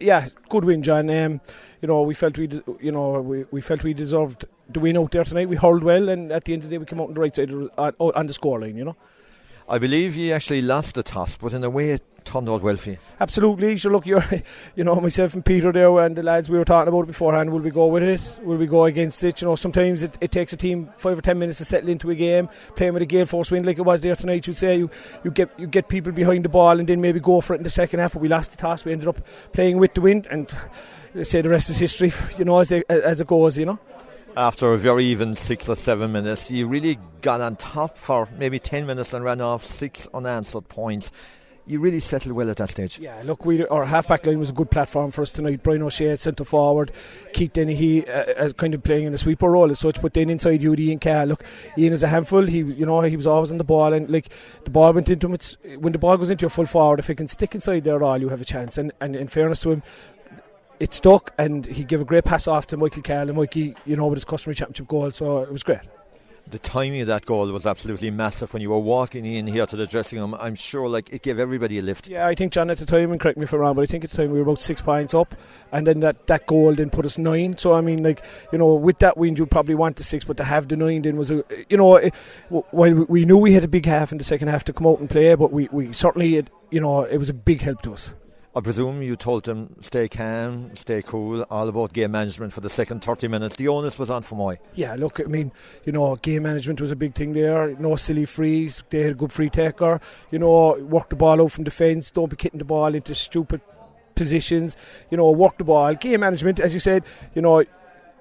Yeah, good win, John. Um, you know, we felt we, you know, we, we felt we deserved the win out there tonight. We hurled well, and at the end of the day, we came out on the right side of, on, on the scoreline. You know. I believe you actually lost the toss, but in a way it turned out well for you. Absolutely. So look, you're, you know, myself and Peter there and the lads we were talking about beforehand. Will we go with it? Will we go against it? You know, sometimes it, it takes a team five or ten minutes to settle into a game. Playing with a gale force wind like it was there tonight, you'd say you, you get you get people behind the ball and then maybe go for it in the second half. But we lost the toss. We ended up playing with the wind, and say the rest is history. You know, as they, as it goes. You know after a very even six or seven minutes. You really got on top for maybe 10 minutes and ran off six unanswered points. You really settled well at that stage. Yeah, look, we, our halfback line was a good platform for us tonight. Brian O'Shea at centre forward, Keith Dennehy uh, uh, kind of playing in a sweeper role as such, but then inside you, Ian Carr. Look, Ian is a handful. He, you know, he was always on the ball, and like the ball went into him. It's, when the ball goes into your full forward, if it can stick inside there, all you have a chance. And, and in fairness to him, it stuck, and he gave a great pass off to Michael Carroll, and Mikey, you know, with his customary championship goal, so it was great. The timing of that goal was absolutely massive when you were walking in here to the dressing room. I'm sure, like, it gave everybody a lift. Yeah, I think John at the time, and correct me if I'm wrong, but I think at the time we were about six points up, and then that, that goal then put us nine. So I mean, like, you know, with that win, you'd probably want the six, but to have the nine then was a, you know, it, while we knew we had a big half in the second half to come out and play, but we we certainly, had, you know, it was a big help to us. I presume you told them stay calm, stay cool, all about game management for the second 30 minutes. The onus was on Fermoy. Yeah, look, I mean, you know, game management was a big thing there. No silly frees. They had a good free taker. You know, work the ball out from defence. Don't be kicking the ball into stupid positions. You know, work the ball. Game management, as you said, you know,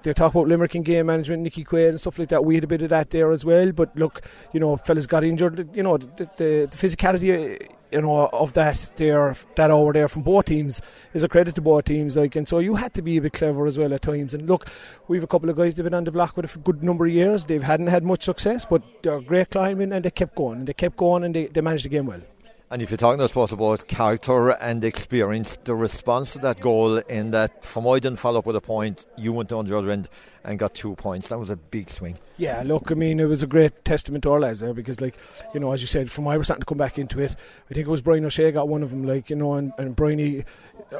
they talk about Limerick and game management, Nickie Quaid and stuff like that. We had a bit of that there as well. But look, you know, fellas got injured. You know, the, the, the physicality you know of that there that over there from both teams is a credit to both teams like and so you had to be a bit clever as well at times. And look we've a couple of guys that have been on the block with a good number of years. They hadn't had much success but they're great climbing and they kept going and they kept going and they, they managed the game well and if you're talking, I suppose, about character and experience, the response to that goal in that Fermoy didn't follow up with a point, you went on the other end and got two points. That was a big swing. Yeah, look, I mean, it was a great testament to our lads there because, like, you know, as you said, Fermoy was starting to come back into it, I think it was Brian O'Shea got one of them, like, you know, and, and Brian,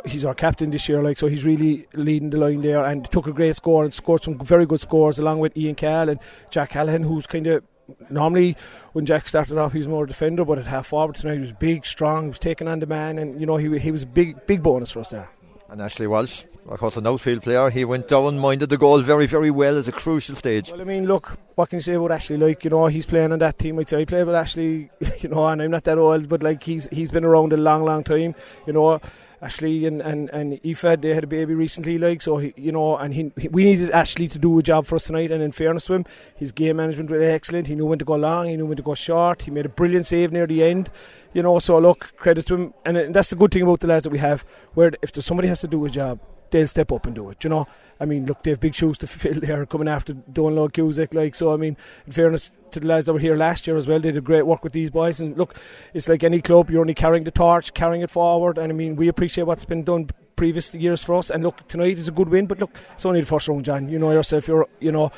he's our captain this year, like, so he's really leading the line there and took a great score and scored some very good scores along with Ian Cal and Jack Callahan, who's kind of normally when Jack started off, he was more a defender, but at half forward tonight, he was big, strong, he was taking on the man, and you know he he was a big big bonus for us there. And Ashley Walsh, of course, an outfield player, he went down, minded the goal very, very well as a crucial stage. Well, I mean, look, what can you say about Ashley? Like, you know, he's playing on that team. I'd say I play with Ashley, you know, and I'm not that old, but like he's he's been around a long, long time. You know, Ashley and and and Aoife, they had a baby recently, like so. He, you know, and he, he, we needed Ashley to do a job for us tonight. And in fairness to him, his game management was excellent. He knew when to go long, he knew when to go short. He made a brilliant save near the end. You know, so look, credit to him. And that's the good thing about the lads that we have, where if somebody has to do a job, they'll step up and do it. You know, I mean, look, they have big shoes to fill there coming after Donal Cusack. Like, so I mean, in fairness to the lads that were here last year as well, they did great work with these boys. And look, it's like any club, you're only carrying the torch, carrying it forward. And I mean, we appreciate what's been done previous years for us. And look, tonight is a good win, but look, it's only the first round, John. You know yourself. You're, you know,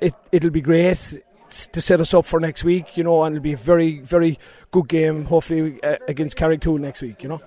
it it'll be great to set us up for next week, you know, and it'll be a very, very good game, hopefully, uh, against Carrigtwohill next week, you know.